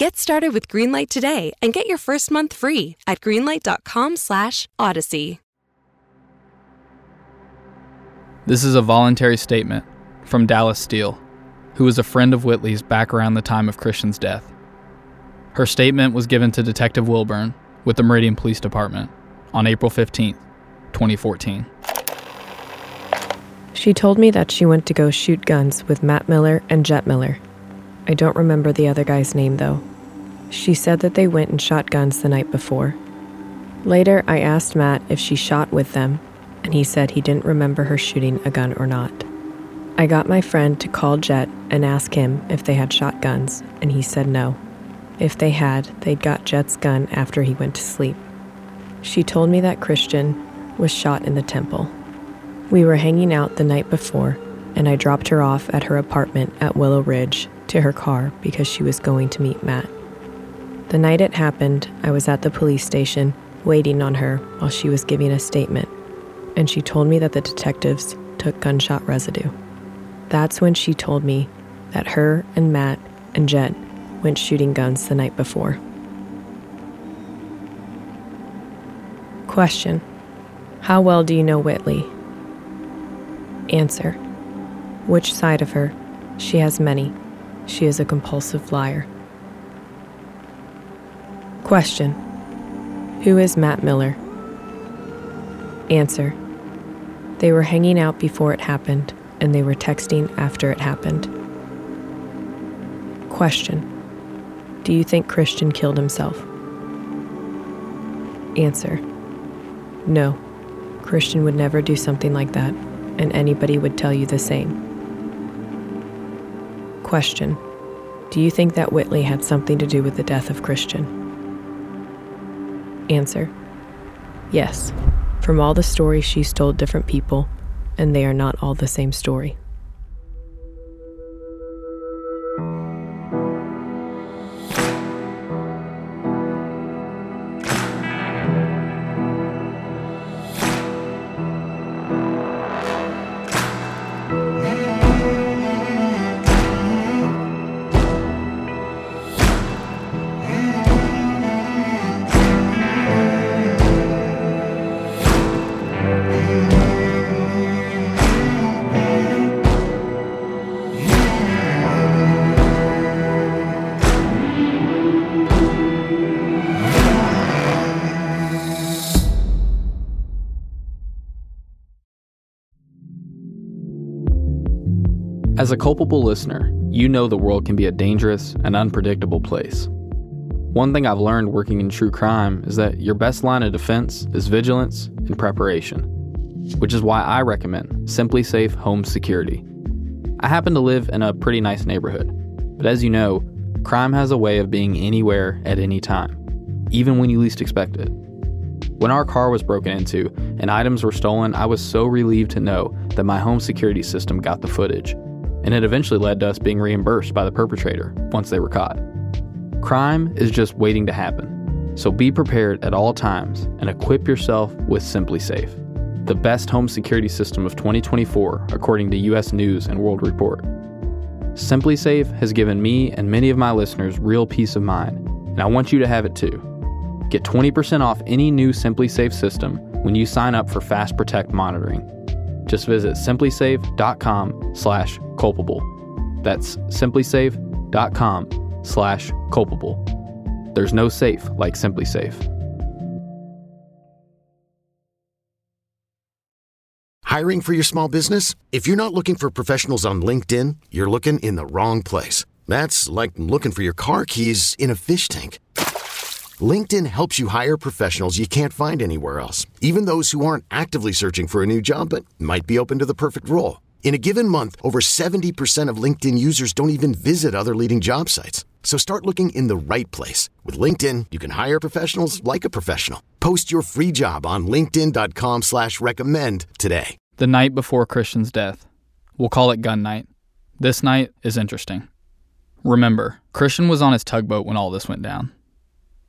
Get started with Greenlight today and get your first month free at greenlight.com/odyssey. This is a voluntary statement from Dallas Steele, who was a friend of Whitley's back around the time of Christian's death. Her statement was given to Detective Wilburn with the Meridian Police Department on April 15, 2014. She told me that she went to go shoot guns with Matt Miller and Jet Miller. I don't remember the other guy's name though. She said that they went and shot guns the night before. Later, I asked Matt if she shot with them, and he said he didn't remember her shooting a gun or not. I got my friend to call Jet and ask him if they had shotguns, and he said no. If they had, they'd got Jet's gun after he went to sleep. She told me that Christian was shot in the temple. We were hanging out the night before, and I dropped her off at her apartment at Willow Ridge to her car because she was going to meet Matt. The night it happened, I was at the police station waiting on her while she was giving a statement, and she told me that the detectives took gunshot residue. That's when she told me that her and Matt and Jet went shooting guns the night before. Question How well do you know Whitley? Answer Which side of her? She has many. She is a compulsive liar. Question Who is Matt Miller? Answer They were hanging out before it happened, and they were texting after it happened. Question Do you think Christian killed himself? Answer No. Christian would never do something like that, and anybody would tell you the same. Question Do you think that Whitley had something to do with the death of Christian? Answer Yes. From all the stories she's told different people, and they are not all the same story. As a culpable listener, you know the world can be a dangerous and unpredictable place. One thing I've learned working in true crime is that your best line of defense is vigilance and preparation, which is why I recommend SimpliSafe Home Security. I happen to live in a pretty nice neighborhood, but as you know, crime has a way of being anywhere at any time, even when you least expect it. When our car was broken into and items were stolen, I was so relieved to know that my home security system got the footage and it eventually led to us being reimbursed by the perpetrator once they were caught. Crime is just waiting to happen, so be prepared at all times and equip yourself with SimpliSafe, the best home security system of 2024 according to US News and World Report. SimpliSafe has given me and many of my listeners real peace of mind, and I want you to have it too. Get 20% off any new SimpliSafe system when you sign up for Fast Protect monitoring just visit simplisafe.com slash culpable. That's simplisafe.com slash culpable. There's no safe like SimpliSafe. Hiring for your small business? If you're not looking for professionals on LinkedIn, you're looking in the wrong place. That's like looking for your car keys in a fish tank. LinkedIn helps you hire professionals you can't find anywhere else, even those who aren't actively searching for a new job but might be open to the perfect role. In a given month, over 70% of LinkedIn users don't even visit other leading job sites. So start looking in the right place. With LinkedIn, you can hire professionals like a professional. Post your free job on linkedin.com slash recommend today. The night before Christian's death. We'll call it gun night. This night is interesting. Remember, Christian was on his tugboat when all this went down.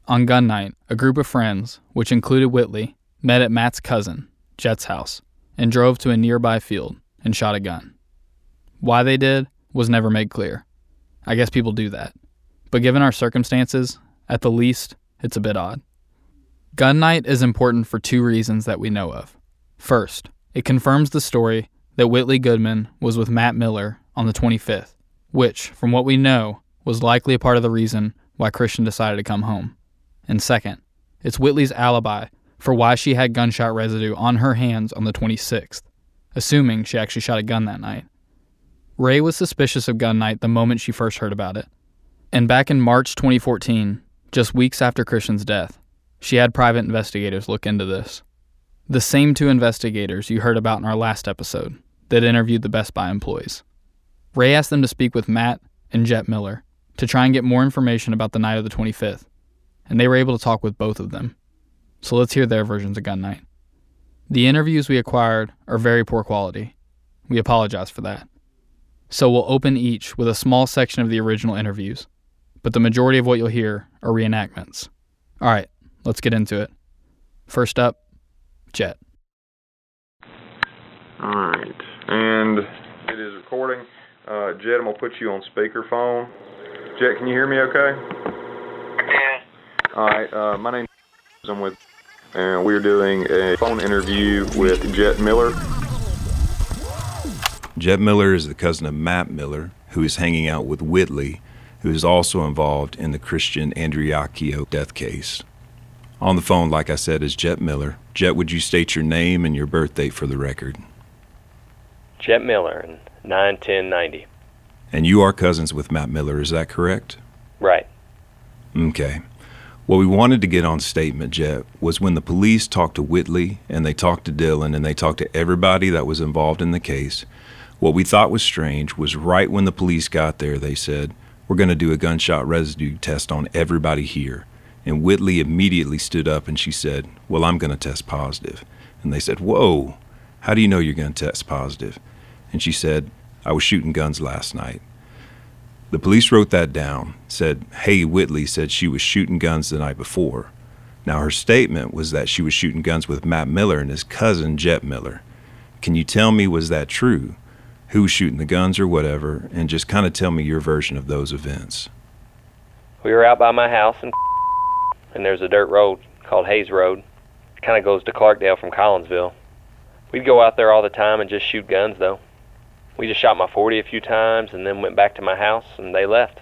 On gun night, a group of friends, which included Whitley, met at Matt's cousin, Jet's house, and drove to a nearby field and shot a gun. Why they did was never made clear. I guess people do that. But given our circumstances, at the least, it's a bit odd. Gun night is important for two reasons that we know of. First, it confirms the story that Whitley Goodman was with Matt Miller on the 25th, which, from what we know, was likely a part of the reason why Christian decided to come home. And second, it's Whitley's alibi for why she had gunshot residue on her hands on the 26th, assuming she actually shot a gun that night. Ray was suspicious of gun night the moment she first heard about it. And back in March 2014, just weeks after Christian's death, she had private investigators look into this. The same two investigators you heard about in our last episode that interviewed the Best Buy employees. Ray asked them to speak with Matt and Jet Miller to try and get more information about the night of the 25th, and they were able to talk with both of them. So let's hear their versions of gun night. The interviews we acquired are very poor quality. We apologize for that. So we'll open each with a small section of the original interviews, but the majority of what you'll hear are reenactments. All right, let's get into it. First up, Jet. All right, and it is recording. Uh, Jet, I'm gonna put you on speakerphone. Jet, can you hear me? Okay. Yeah. All right. Uh, my name is I'm with, and we're doing a phone interview with Jet Miller. Jet Miller is the cousin of Matt Miller, who is hanging out with Whitley, who is also involved in the Christian Andreacchio death case. On the phone, like I said, is Jet Miller. Jet, would you state your name and your birth date for the record? Jet Miller, 91090. And you are cousins with Matt Miller, is that correct? Right. Okay. What we wanted to get on statement, Jet, was when the police talked to Whitley and they talked to Dylan and they talked to everybody that was involved in the case. What we thought was strange was right when the police got there, they said, We're going to do a gunshot residue test on everybody here. And Whitley immediately stood up and she said, Well, I'm going to test positive. And they said, Whoa, how do you know you're going to test positive? And she said, I was shooting guns last night. The police wrote that down, said, Hey, Whitley said she was shooting guns the night before. Now, her statement was that she was shooting guns with Matt Miller and his cousin, Jet Miller. Can you tell me, was that true? Who was shooting the guns or whatever? And just kind of tell me your version of those events. We were out by my house, and, and there's a dirt road called Hayes Road. It kind of goes to Clarkdale from Collinsville. We'd go out there all the time and just shoot guns, though. We just shot my 40 a few times and then went back to my house, and they left.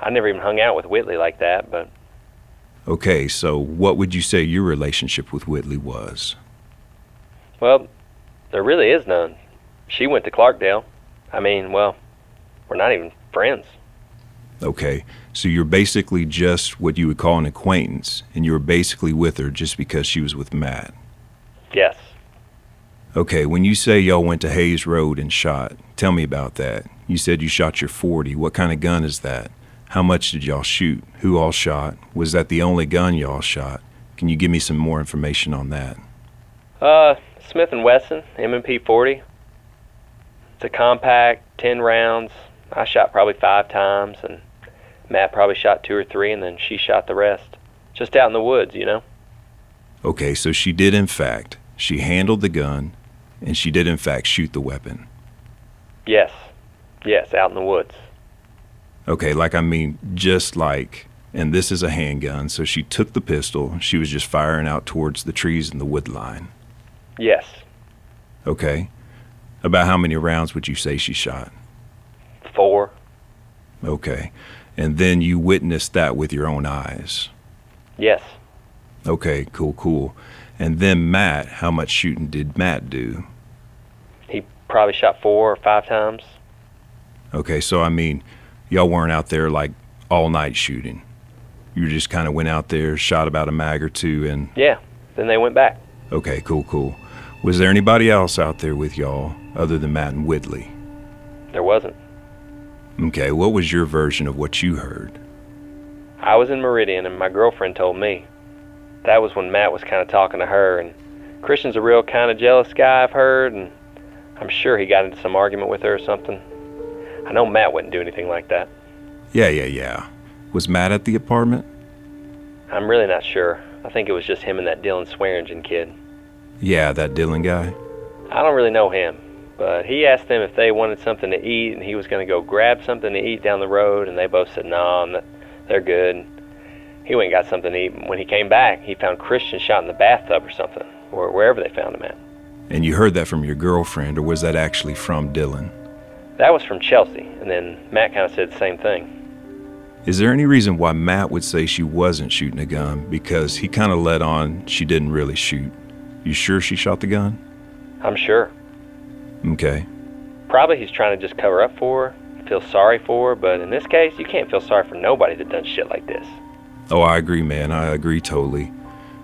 I never even hung out with Whitley like that, but Okay, so what would you say your relationship with Whitley was? Well, there really is none. She went to Clarkdale. I mean, well, we're not even friends. Okay, so you're basically just what you would call an acquaintance, and you were basically with her just because she was with Matt. Yes. Okay, when you say y'all went to Hayes Road and shot, tell me about that. You said you shot your 40. What kind of gun is that? How much did y'all shoot? Who all shot? Was that the only gun y'all shot? Can you give me some more information on that? Uh, Smith and Wesson M&P 40. It's a compact, 10 rounds. I shot probably five times, and Matt probably shot two or three, and then she shot the rest. Just out in the woods, you know. Okay, so she did in fact. She handled the gun, and she did in fact shoot the weapon. Yes. Yes, out in the woods. Okay, like I mean, just like, and this is a handgun, so she took the pistol, she was just firing out towards the trees in the wood line. Yes. Okay. About how many rounds would you say she shot? Four. Okay. And then you witnessed that with your own eyes. Yes. Okay, cool, cool. And then Matt, how much shooting did Matt do? He probably shot four or five times. Okay, so I mean, y'all weren't out there like all night shooting. You just kind of went out there, shot about a mag or two, and Yeah. Then they went back. okay, cool, cool. Was there anybody else out there with y'all other than Matt and Whitley? There wasn't. Okay, what was your version of what you heard? I was in Meridian, and my girlfriend told me. That was when Matt was kind of talking to her, and Christian's a real kind of jealous guy, I've heard, and I'm sure he got into some argument with her or something. I know Matt wouldn't do anything like that. Yeah, yeah, yeah. Was Matt at the apartment? I'm really not sure. I think it was just him and that Dylan Swearingen kid. Yeah, that Dylan guy. I don't really know him, but he asked them if they wanted something to eat, and he was going to go grab something to eat down the road, and they both said, no, nah, they're good. He went and got something to eat. When he came back, he found Christian shot in the bathtub or something, or wherever they found him at. And you heard that from your girlfriend, or was that actually from Dylan? That was from Chelsea, and then Matt kind of said the same thing. Is there any reason why Matt would say she wasn't shooting a gun? Because he kind of let on she didn't really shoot. You sure she shot the gun? I'm sure. Okay. Probably he's trying to just cover up for her, feel sorry for her, but in this case, you can't feel sorry for nobody that done shit like this. Oh, I agree, man. I agree totally.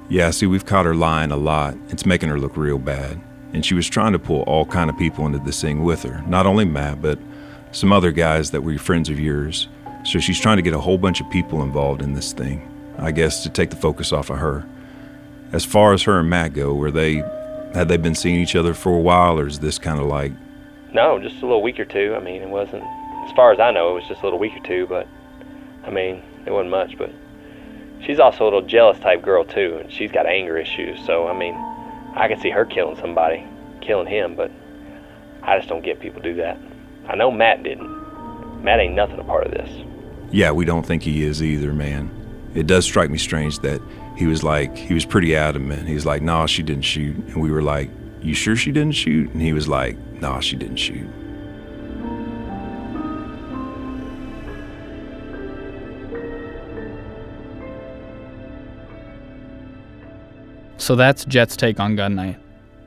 Yeah, see, we've caught her lying a lot. It's making her look real bad. And she was trying to pull all kind of people into this thing with her. Not only Matt, but some other guys that were friends of yours. So she's trying to get a whole bunch of people involved in this thing. I guess to take the focus off of her. As far as her and Matt go, were they had they been seeing each other for a while, or is this kind of like? No, just a little week or two. I mean, it wasn't. As far as I know, it was just a little week or two. But I mean, it wasn't much. But she's also a little jealous type girl too, and she's got anger issues. So I mean, I could see her killing somebody, killing him. But I just don't get people do that. I know Matt didn't. Matt ain't nothing a part of this. Yeah, we don't think he is either, man. It does strike me strange that he was like, he was pretty adamant. He's like, nah, she didn't shoot. And we were like, you sure she didn't shoot? And he was like, nah, she didn't shoot. So that's Jet's take on gun night.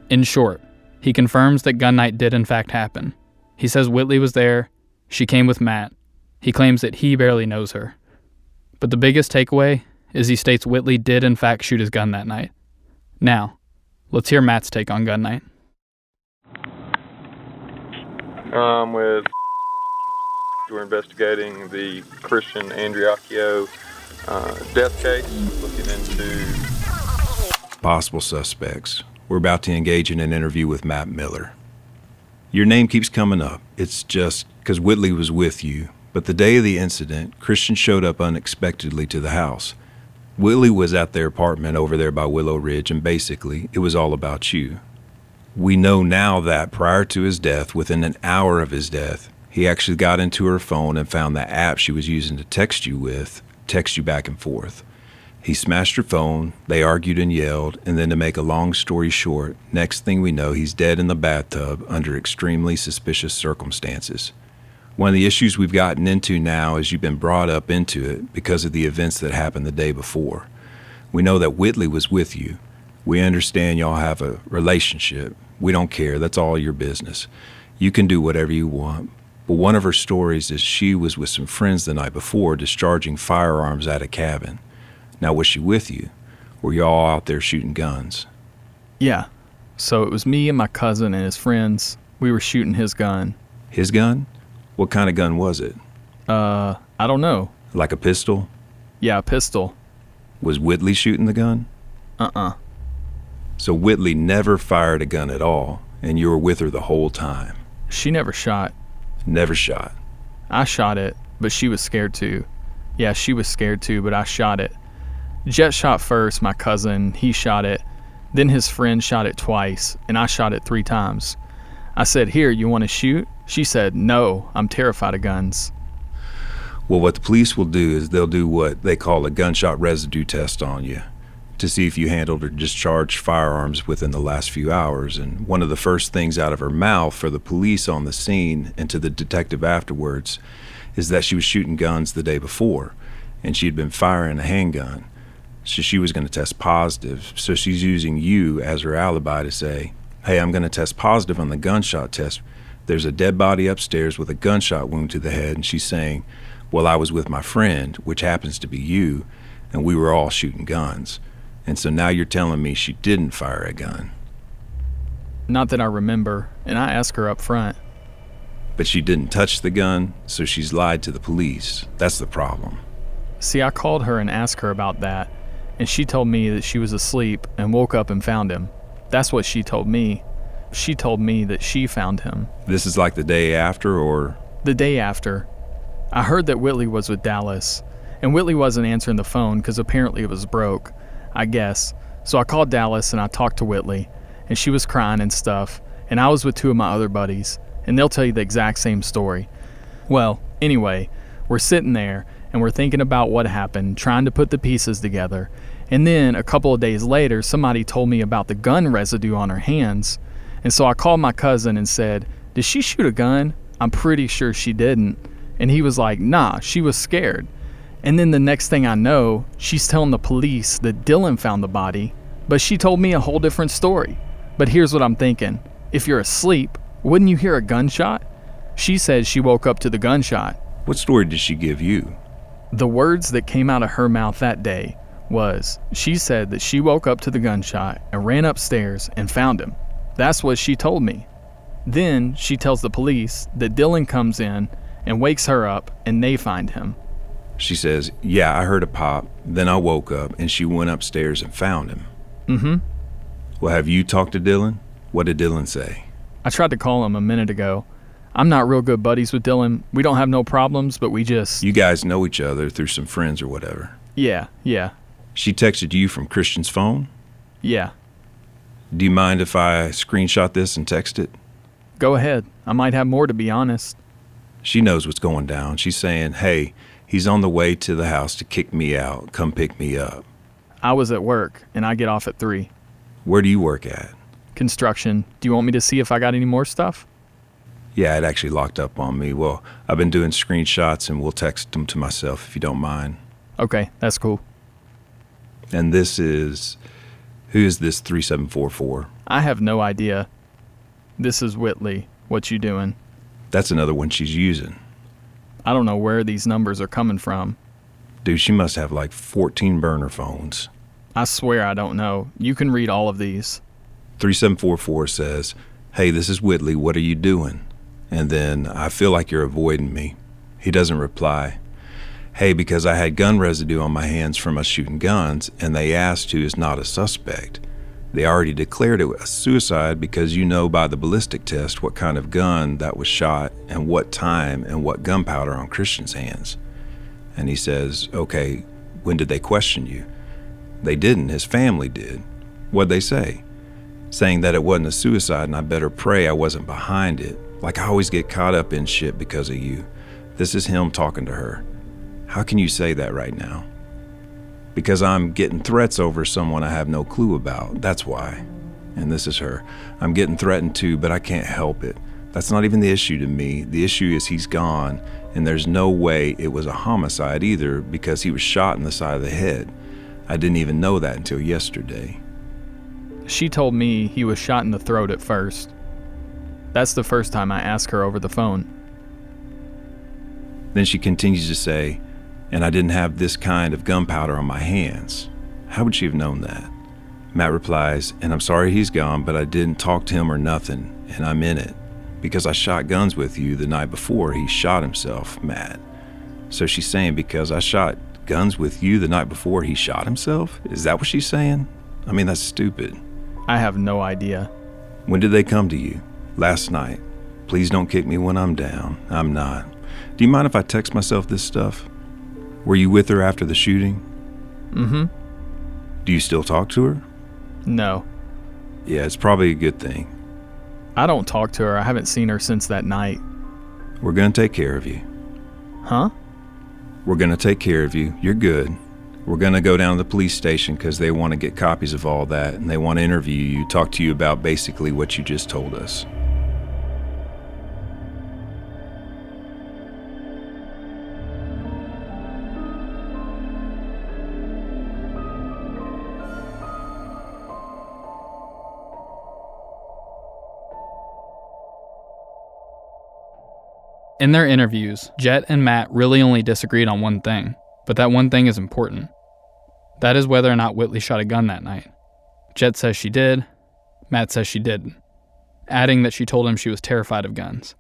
In short, he confirms that gun night did in fact happen. He says Whitley was there, she came with Matt. He claims that he barely knows her. But the biggest takeaway is he states Whitley did in fact shoot his gun that night. Now, let's hear Matt's take on gun night. Um, with we're investigating the Christian Andreacchio uh, death case, looking into possible suspects. We're about to engage in an interview with Matt Miller. Your name keeps coming up. It's just because Whitley was with you. But the day of the incident, Christian showed up unexpectedly to the house. Whitley was at their apartment over there by Willow Ridge, and basically, it was all about you. We know now that prior to his death, within an hour of his death, he actually got into her phone and found the app she was using to text you with, text you back and forth. He smashed her phone, they argued and yelled, and then to make a long story short, next thing we know, he's dead in the bathtub under extremely suspicious circumstances. One of the issues we've gotten into now is you've been brought up into it because of the events that happened the day before. We know that Whitley was with you. We understand y'all have a relationship. We don't care. That's all your business. You can do whatever you want. But one of her stories is she was with some friends the night before discharging firearms at a cabin. Now, was she with you? Were y'all out there shooting guns? Yeah. So it was me and my cousin and his friends. We were shooting his gun. His gun? What kind of gun was it? Uh, I don't know. Like a pistol? Yeah, a pistol. Was Whitley shooting the gun? Uh uh So Whitley never fired a gun at all, and you were with her the whole time? She never shot. Never shot. I shot it, but she was scared too. Yeah, she was scared too, but I shot it. Jet shot first, my cousin, he shot it. Then his friend shot it twice, and I shot it three times. I said, Here, you want to shoot? She said, No, I'm terrified of guns. Well, what the police will do is they'll do what they call a gunshot residue test on you to see if you handled or discharged firearms within the last few hours. And one of the first things out of her mouth for the police on the scene and to the detective afterwards is that she was shooting guns the day before and she had been firing a handgun. So she was going to test positive. So she's using you as her alibi to say, Hey, I'm going to test positive on the gunshot test there's a dead body upstairs with a gunshot wound to the head, and she's saying, Well, I was with my friend, which happens to be you, and we were all shooting guns. And so now you're telling me she didn't fire a gun. Not that I remember, and I asked her up front. But she didn't touch the gun, so she's lied to the police. That's the problem. See, I called her and asked her about that, and she told me that she was asleep and woke up and found him. That's what she told me. She told me that she found him. This is like the day after, or The day after, I heard that Whitley was with Dallas, and Whitley wasn't answering the phone because apparently it was broke, I guess. So I called Dallas and I talked to Whitley, and she was crying and stuff, and I was with two of my other buddies, and they'll tell you the exact same story. Well, anyway, we're sitting there and we're thinking about what happened, trying to put the pieces together. And then a couple of days later, somebody told me about the gun residue on her hands. And so I called my cousin and said, Did she shoot a gun? I'm pretty sure she didn't. And he was like, Nah, she was scared. And then the next thing I know, she's telling the police that Dylan found the body, but she told me a whole different story. But here's what I'm thinking if you're asleep, wouldn't you hear a gunshot? She says she woke up to the gunshot. what story did she give you? The words that came out of her mouth that day was she said that she woke up to the gunshot and ran upstairs and found him. That's what she told me. Then she tells the police that Dylan comes in and wakes her up and they find him. She says, Yeah, I heard a pop. Then I woke up and she went upstairs and found him. Mm hmm. Well, have you talked to Dylan? What did Dylan say? I tried to call him a minute ago. I'm not real good buddies with Dylan. We don't have no problems, but we just. You guys know each other through some friends or whatever. Yeah, yeah, She texted you from Christian's phone? yeah. Do you mind if I screenshot this and text it? Go ahead. I might have more to be honest. She knows what's going down. She's saying, Hey, he's on the way to the house to kick me out. Come pick me up. I was at work and I get off at 3. Where do you work at? Construction. Do you want me to see if I got any more stuff? Yeah, it actually locked up on me. Well, I've been doing screenshots and we'll text them to myself if you don't mind. Okay, that's cool. And this is. Who is this 3744? I have no idea. This is Whitley. What you doing? That's another one she's using. I don't know where these numbers are coming from. Dude, she must have like 14 burner phones. I swear I don't know. You can read all of these. 3744 says, Hey, this is Whitley. What are you doing? And then, I feel like you're avoiding me. He doesn't reply. Hey, because I had gun residue on my hands from us shooting guns, and they asked who is not a suspect. They already declared it a suicide because you know by the ballistic test what kind of gun that was shot and what time and what gunpowder on Christian's hands. And he says, Okay, when did they question you? They didn't. His family did. What'd they say? Saying that it wasn't a suicide and I better pray I wasn't behind it. Like I always get caught up in shit because of you. This is him talking to her. How can you say that right now? Because I'm getting threats over someone I have no clue about. That's why. And this is her. I'm getting threatened too, but I can't help it. That's not even the issue to me. The issue is he's gone, and there's no way it was a homicide either because he was shot in the side of the head. I didn't even know that until yesterday. She told me he was shot in the throat at first. That's the first time I asked her over the phone. Then she continues to say, and I didn't have this kind of gunpowder on my hands. How would she have known that? Matt replies, and I'm sorry he's gone, but I didn't talk to him or nothing, and I'm in it. Because I shot guns with you the night before he shot himself, Matt. So she's saying, because I shot guns with you the night before he shot himself? Is that what she's saying? I mean, that's stupid. I have no idea. When did they come to you? Last night. Please don't kick me when I'm down. I'm not. Do you mind if I text myself this stuff? Were you with her after the shooting? Mm hmm. Do you still talk to her? No. Yeah, it's probably a good thing. I don't talk to her. I haven't seen her since that night. We're gonna take care of you. Huh? We're gonna take care of you. You're good. We're gonna go down to the police station because they want to get copies of all that and they want to interview you, talk to you about basically what you just told us. In their interviews, Jet and Matt really only disagreed on one thing, but that one thing is important. That is whether or not Whitley shot a gun that night. Jet says she did, Matt says she didn't. adding that she told him she was terrified of guns.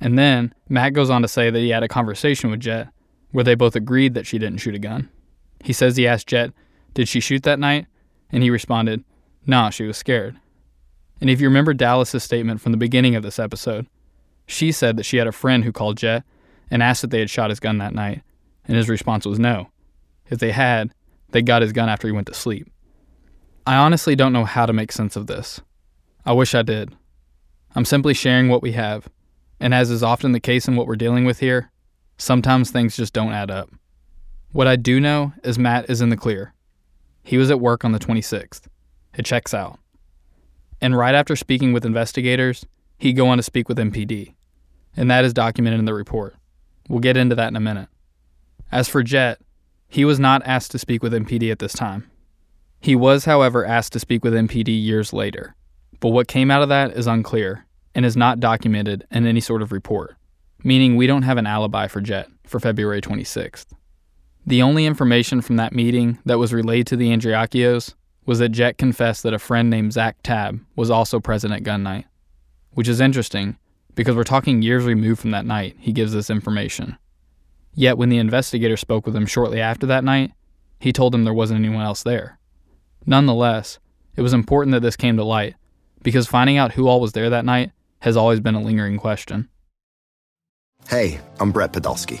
And then Matt goes on to say that he had a conversation with Jet where they both agreed that she didn't shoot a gun. He says he asked Jet, Did she shoot that night? And he responded, Nah, she was scared. And if you remember Dallas's statement from the beginning of this episode, she said that she had a friend who called Jet and asked if they had shot his gun that night, and his response was no. If they had, they got his gun after he went to sleep. I honestly don't know how to make sense of this. I wish I did. I'm simply sharing what we have, and as is often the case in what we're dealing with here, sometimes things just don't add up. What I do know is Matt is in the clear. He was at work on the 26th. It checks out. And right after speaking with investigators, he'd go on to speak with MPD. And that is documented in the report. We'll get into that in a minute. As for Jet, he was not asked to speak with MPD at this time. He was, however, asked to speak with MPD years later, but what came out of that is unclear and is not documented in any sort of report, meaning we don't have an alibi for Jet for February 26th. The only information from that meeting that was relayed to the Andreacchios was that Jet confessed that a friend named Zach Tabb was also present at gun night, which is interesting because we're talking years removed from that night he gives this information. Yet when the investigator spoke with him shortly after that night, he told him there wasn't anyone else there. Nonetheless, it was important that this came to light because finding out who all was there that night has always been a lingering question. Hey, I'm Brett Podolsky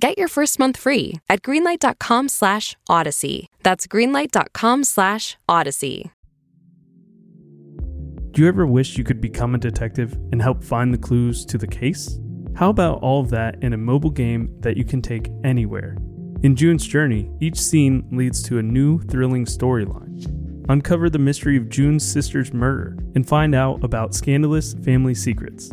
Get your first month free at greenlight.com slash odyssey. That's greenlight.com slash odyssey. Do you ever wish you could become a detective and help find the clues to the case? How about all of that in a mobile game that you can take anywhere? In June's Journey, each scene leads to a new thrilling storyline. Uncover the mystery of June's sister's murder and find out about scandalous family secrets.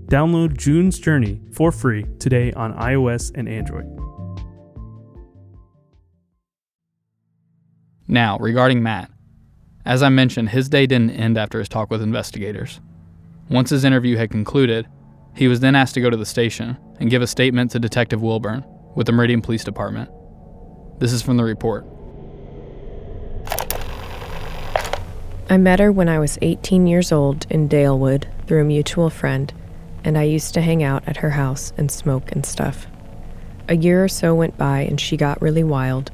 Download June's Journey for free today on iOS and Android. Now, regarding Matt, as I mentioned, his day didn't end after his talk with investigators. Once his interview had concluded, he was then asked to go to the station and give a statement to Detective Wilburn with the Meridian Police Department. This is from the report. I met her when I was 18 years old in Dalewood through a mutual friend and I used to hang out at her house and smoke and stuff. A year or so went by and she got really wild,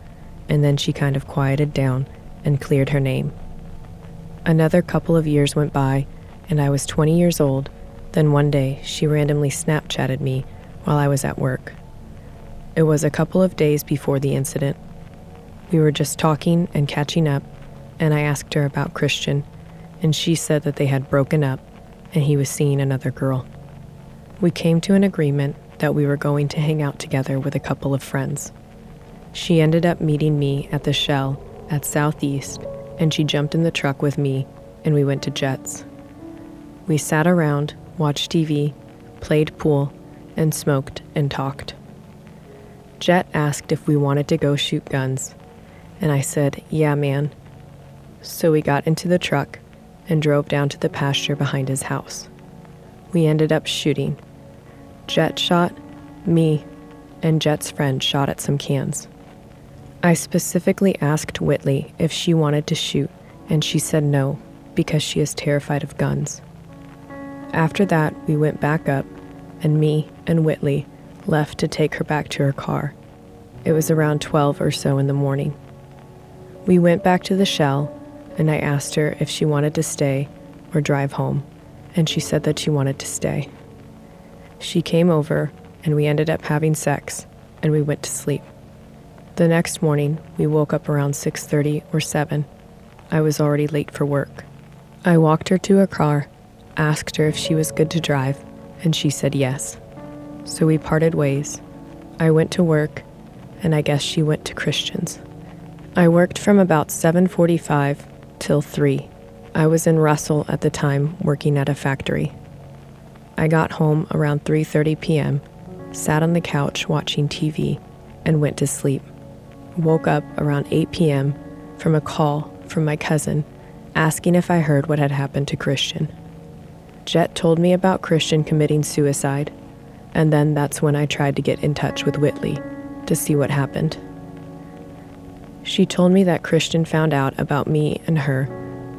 and then she kind of quieted down and cleared her name. Another couple of years went by, and I was 20 years old. Then one day, she randomly Snapchatted me while I was at work. It was a couple of days before the incident. We were just talking and catching up, and I asked her about Christian, and she said that they had broken up and he was seeing another girl we came to an agreement that we were going to hang out together with a couple of friends. She ended up meeting me at the Shell at Southeast, and she jumped in the truck with me, and we went to Jets. We sat around, watched TV, played pool, and smoked and talked. Jet asked if we wanted to go shoot guns, and I said, Yeah, man. So we got into the truck and drove down to the pasture behind his house. We ended up shooting. Jet shot, me, and Jet's friend shot at some cans. I specifically asked Whitley if she wanted to shoot, and she said no because she is terrified of guns. After that, we went back up, and me and Whitley left to take her back to her car. It was around 12 or so in the morning. We went back to the shell, and I asked her if she wanted to stay or drive home, and she said that she wanted to stay. She came over, and we ended up having sex, and we went to sleep. The next morning, we woke up around 6:30 or 7. I was already late for work. I walked her to her car, asked her if she was good to drive, and she said yes. So we parted ways. I went to work, and I guess she went to Christian's. I worked from about 7:45 till 3. I was in Russell at the time working at a factory. I got home around 3:30 p.m., sat on the couch watching TV, and went to sleep. Woke up around 8 p.m. from a call from my cousin asking if I heard what had happened to Christian. Jet told me about Christian committing suicide, and then that's when I tried to get in touch with Whitley to see what happened. She told me that Christian found out about me and her,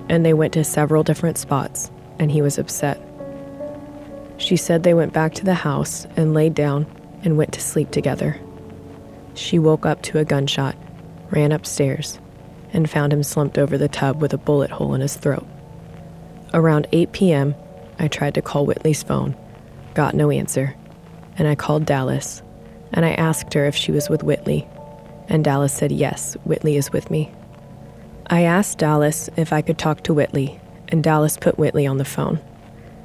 and they went to several different spots, and he was upset. She said they went back to the house and laid down and went to sleep together. She woke up to a gunshot, ran upstairs, and found him slumped over the tub with a bullet hole in his throat. Around 8 p.m., I tried to call Whitley's phone, got no answer, and I called Dallas, and I asked her if she was with Whitley, and Dallas said yes, Whitley is with me. I asked Dallas if I could talk to Whitley, and Dallas put Whitley on the phone.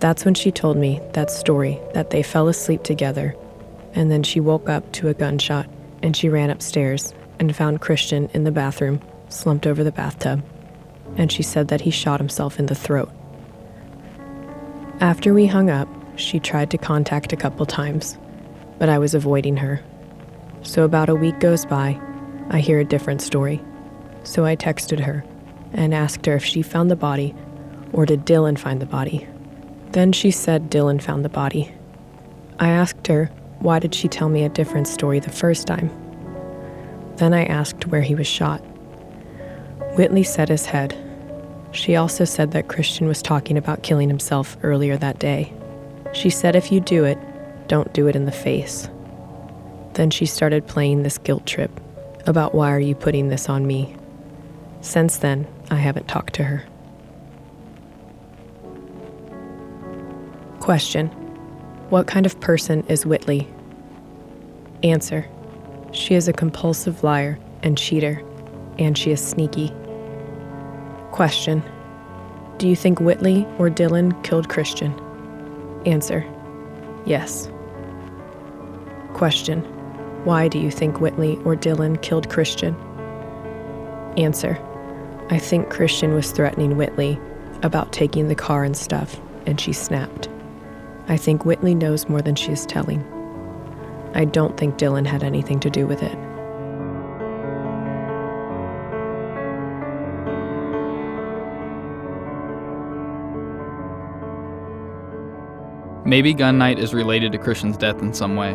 That's when she told me that story that they fell asleep together, and then she woke up to a gunshot, and she ran upstairs and found Christian in the bathroom slumped over the bathtub, and she said that he shot himself in the throat. After we hung up, she tried to contact a couple times, but I was avoiding her. So about a week goes by, I hear a different story. So I texted her and asked her if she found the body or did Dylan find the body. Then she said Dylan found the body. I asked her why did she tell me a different story the first time. Then I asked where he was shot. Whitley set his head. She also said that Christian was talking about killing himself earlier that day. She said if you do it, don't do it in the face. Then she started playing this guilt trip about why are you putting this on me. Since then, I haven't talked to her. Question What kind of person is Whitley? Answer She is a compulsive liar and cheater, and she is sneaky. Question Do you think Whitley or Dylan killed Christian? Answer Yes. Question Why do you think Whitley or Dylan killed Christian? Answer I think Christian was threatening Whitley about taking the car and stuff, and she snapped. I think Whitley knows more than she is telling. I don't think Dylan had anything to do with it. Maybe gun night is related to Christian's death in some way.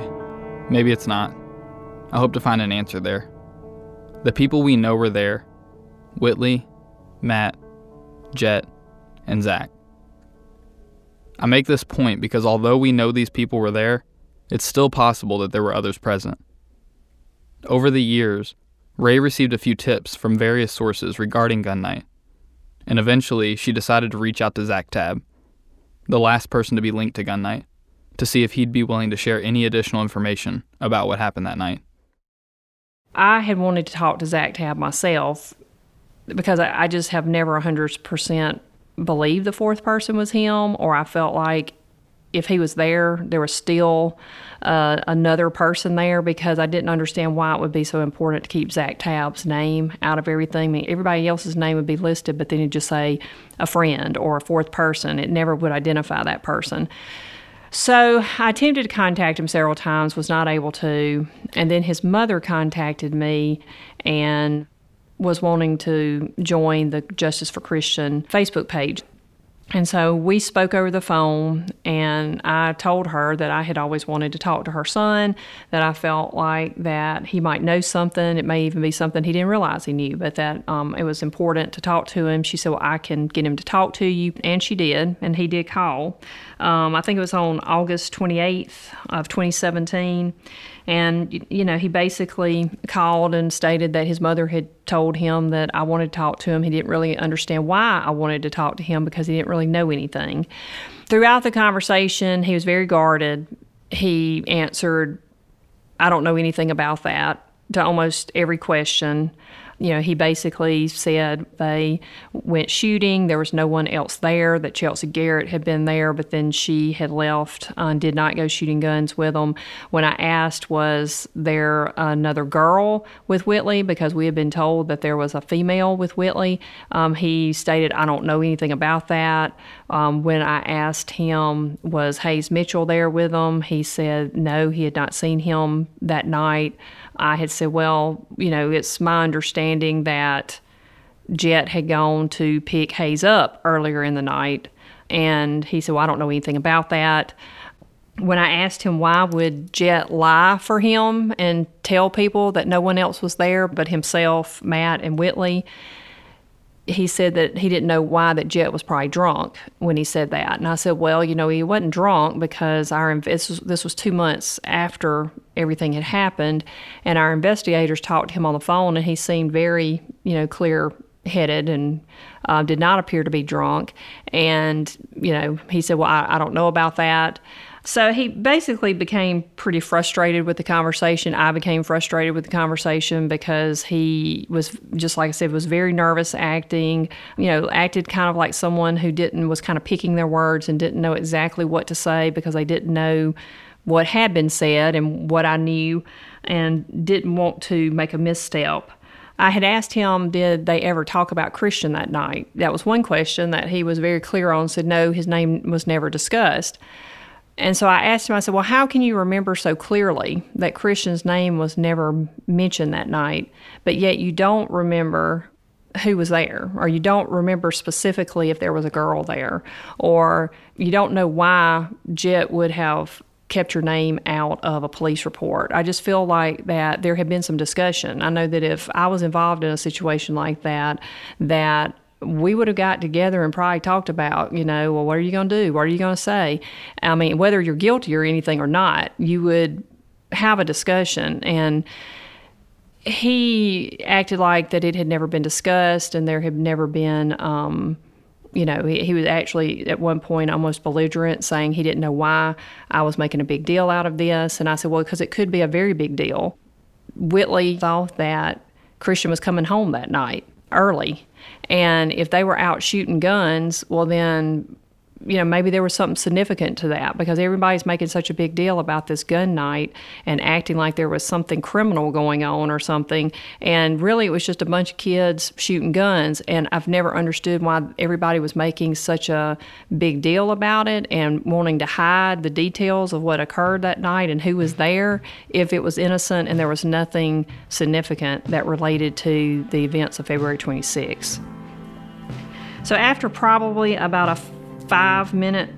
Maybe it's not. I hope to find an answer there. The people we know were there Whitley, Matt, Jet, and Zach. I make this point because although we know these people were there, it's still possible that there were others present. Over the years, Ray received a few tips from various sources regarding gun night, and eventually she decided to reach out to Zach Tab, the last person to be linked to gun night, to see if he'd be willing to share any additional information about what happened that night. I had wanted to talk to Zach Tab myself because I, just have never 100% believed the fourth person was him, or I felt like if he was there, there was still uh, another person there because I didn't understand why it would be so important to keep Zach Tabb's name out of everything. I mean, everybody else's name would be listed, but then you'd just say a friend or a fourth person. It never would identify that person. So I attempted to contact him several times, was not able to. And then his mother contacted me and was wanting to join the Justice for Christian Facebook page. And so we spoke over the phone, and I told her that I had always wanted to talk to her son, that I felt like that he might know something. It may even be something he didn't realize he knew, but that um, it was important to talk to him. She said, Well, I can get him to talk to you. And she did, and he did call. Um, I think it was on August 28th of 2017. And, you know, he basically called and stated that his mother had told him that I wanted to talk to him. He didn't really understand why I wanted to talk to him because he didn't really know anything. Throughout the conversation, he was very guarded. He answered, I don't know anything about that, to almost every question you know, he basically said they went shooting. There was no one else there, that Chelsea Garrett had been there, but then she had left uh, and did not go shooting guns with them. When I asked, was there another girl with Whitley? Because we had been told that there was a female with Whitley. Um, he stated, I don't know anything about that. Um, when I asked him, was Hayes Mitchell there with them? He said, no, he had not seen him that night. I had said, well, you know, it's my understanding that Jet had gone to pick Hayes up earlier in the night. And he said, well, I don't know anything about that. When I asked him why would Jet lie for him and tell people that no one else was there but himself, Matt, and Whitley, he said that he didn't know why that Jet was probably drunk when he said that. And I said, well, you know, he wasn't drunk because our this was, this was two months after everything had happened, and our investigators talked to him on the phone, and he seemed very, you know, clear headed and uh, did not appear to be drunk. And you know, he said, well, I, I don't know about that. So he basically became pretty frustrated with the conversation. I became frustrated with the conversation because he was just like I said was very nervous acting, you know, acted kind of like someone who didn't was kind of picking their words and didn't know exactly what to say because they didn't know what had been said and what I knew and didn't want to make a misstep. I had asked him, did they ever talk about Christian that night? That was one question that he was very clear on, said no, his name was never discussed. And so I asked him, I said, Well, how can you remember so clearly that Christian's name was never mentioned that night, but yet you don't remember who was there, or you don't remember specifically if there was a girl there, or you don't know why Jet would have kept your name out of a police report. I just feel like that there had been some discussion. I know that if I was involved in a situation like that, that we would have got together and probably talked about, you know, well, what are you going to do? What are you going to say? I mean, whether you're guilty or anything or not, you would have a discussion. And he acted like that it had never been discussed and there had never been, um, you know, he, he was actually at one point almost belligerent, saying he didn't know why I was making a big deal out of this. And I said, well, because it could be a very big deal. Whitley thought that Christian was coming home that night early. And if they were out shooting guns, well, then you know, maybe there was something significant to that because everybody's making such a big deal about this gun night and acting like there was something criminal going on or something. And really, it was just a bunch of kids shooting guns. And I've never understood why everybody was making such a big deal about it and wanting to hide the details of what occurred that night and who was there if it was innocent and there was nothing significant that related to the events of February 26. So, after probably about a five minute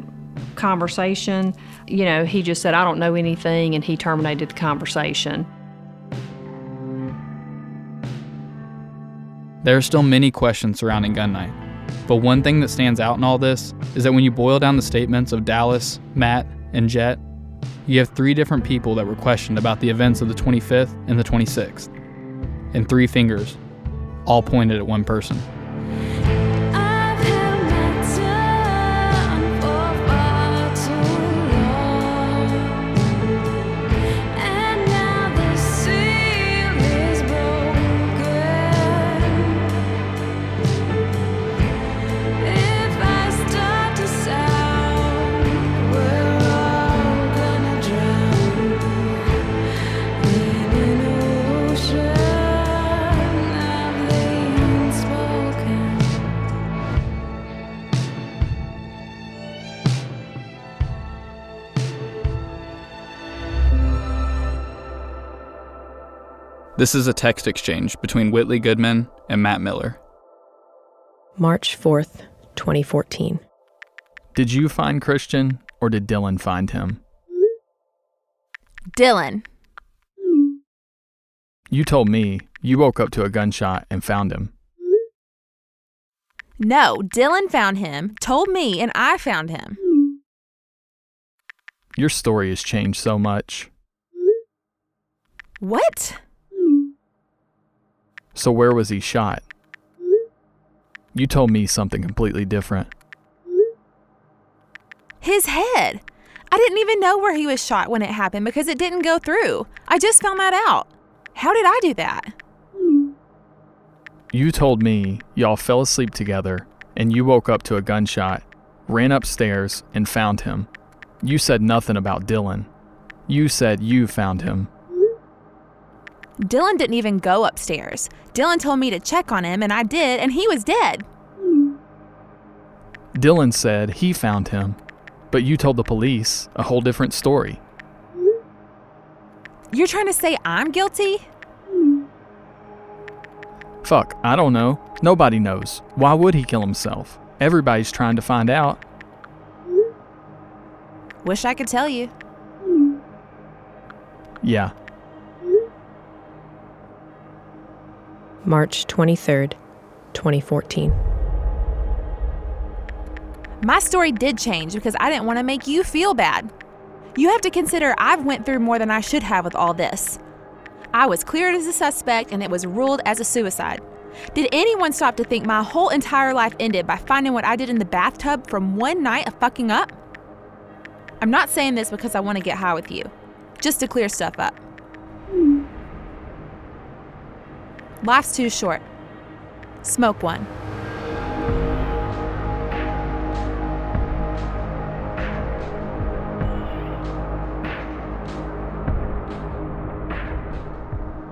conversation, you know, he just said, I don't know anything, and he terminated the conversation. There are still many questions surrounding gun night, but one thing that stands out in all this is that when you boil down the statements of Dallas, Matt, and Jet, you have three different people that were questioned about the events of the 25th and the 26th, and three fingers, all pointed at one person. This is a text exchange between Whitley Goodman and Matt Miller. March 4th, 2014. Did you find Christian or did Dylan find him? Dylan. You told me you woke up to a gunshot and found him. No, Dylan found him, told me, and I found him. Your story has changed so much. What? So, where was he shot? You told me something completely different. His head. I didn't even know where he was shot when it happened because it didn't go through. I just found that out. How did I do that? You told me y'all fell asleep together and you woke up to a gunshot, ran upstairs, and found him. You said nothing about Dylan. You said you found him. Dylan didn't even go upstairs. Dylan told me to check on him, and I did, and he was dead. Dylan said he found him, but you told the police a whole different story. You're trying to say I'm guilty? Fuck, I don't know. Nobody knows. Why would he kill himself? Everybody's trying to find out. Wish I could tell you. Yeah. March 23rd, 2014. My story did change because I didn't want to make you feel bad. You have to consider I've went through more than I should have with all this. I was cleared as a suspect and it was ruled as a suicide. Did anyone stop to think my whole entire life ended by finding what I did in the bathtub from one night of fucking up? I'm not saying this because I want to get high with you, just to clear stuff up. Life's too short. Smoke one.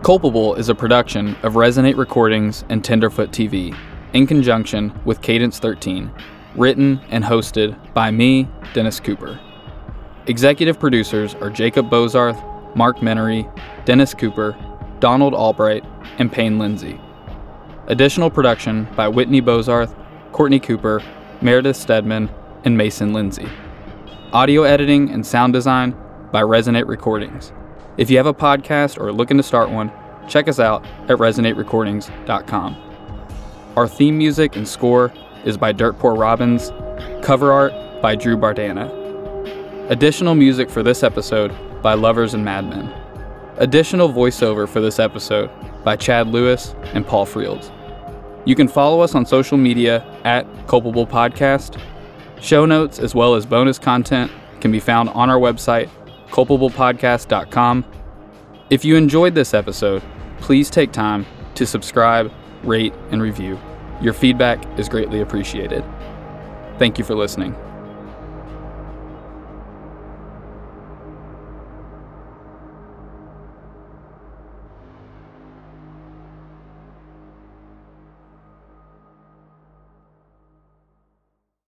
Culpable is a production of Resonate Recordings and Tenderfoot TV in conjunction with Cadence 13, written and hosted by me, Dennis Cooper. Executive producers are Jacob Bozarth, Mark Menery, Dennis Cooper, Donald Albright, and Payne Lindsay. Additional production by Whitney Bozarth, Courtney Cooper, Meredith Stedman, and Mason Lindsay. Audio editing and sound design by Resonate Recordings. If you have a podcast or are looking to start one, check us out at resonaterecordings.com. Our theme music and score is by Dirt Poor Robins, cover art by Drew Bardana. Additional music for this episode by Lovers and Madmen. Additional voiceover for this episode by Chad Lewis and Paul Frields. You can follow us on social media at Culpable Podcast. Show notes as well as bonus content can be found on our website, culpablepodcast.com. If you enjoyed this episode, please take time to subscribe, rate, and review. Your feedback is greatly appreciated. Thank you for listening.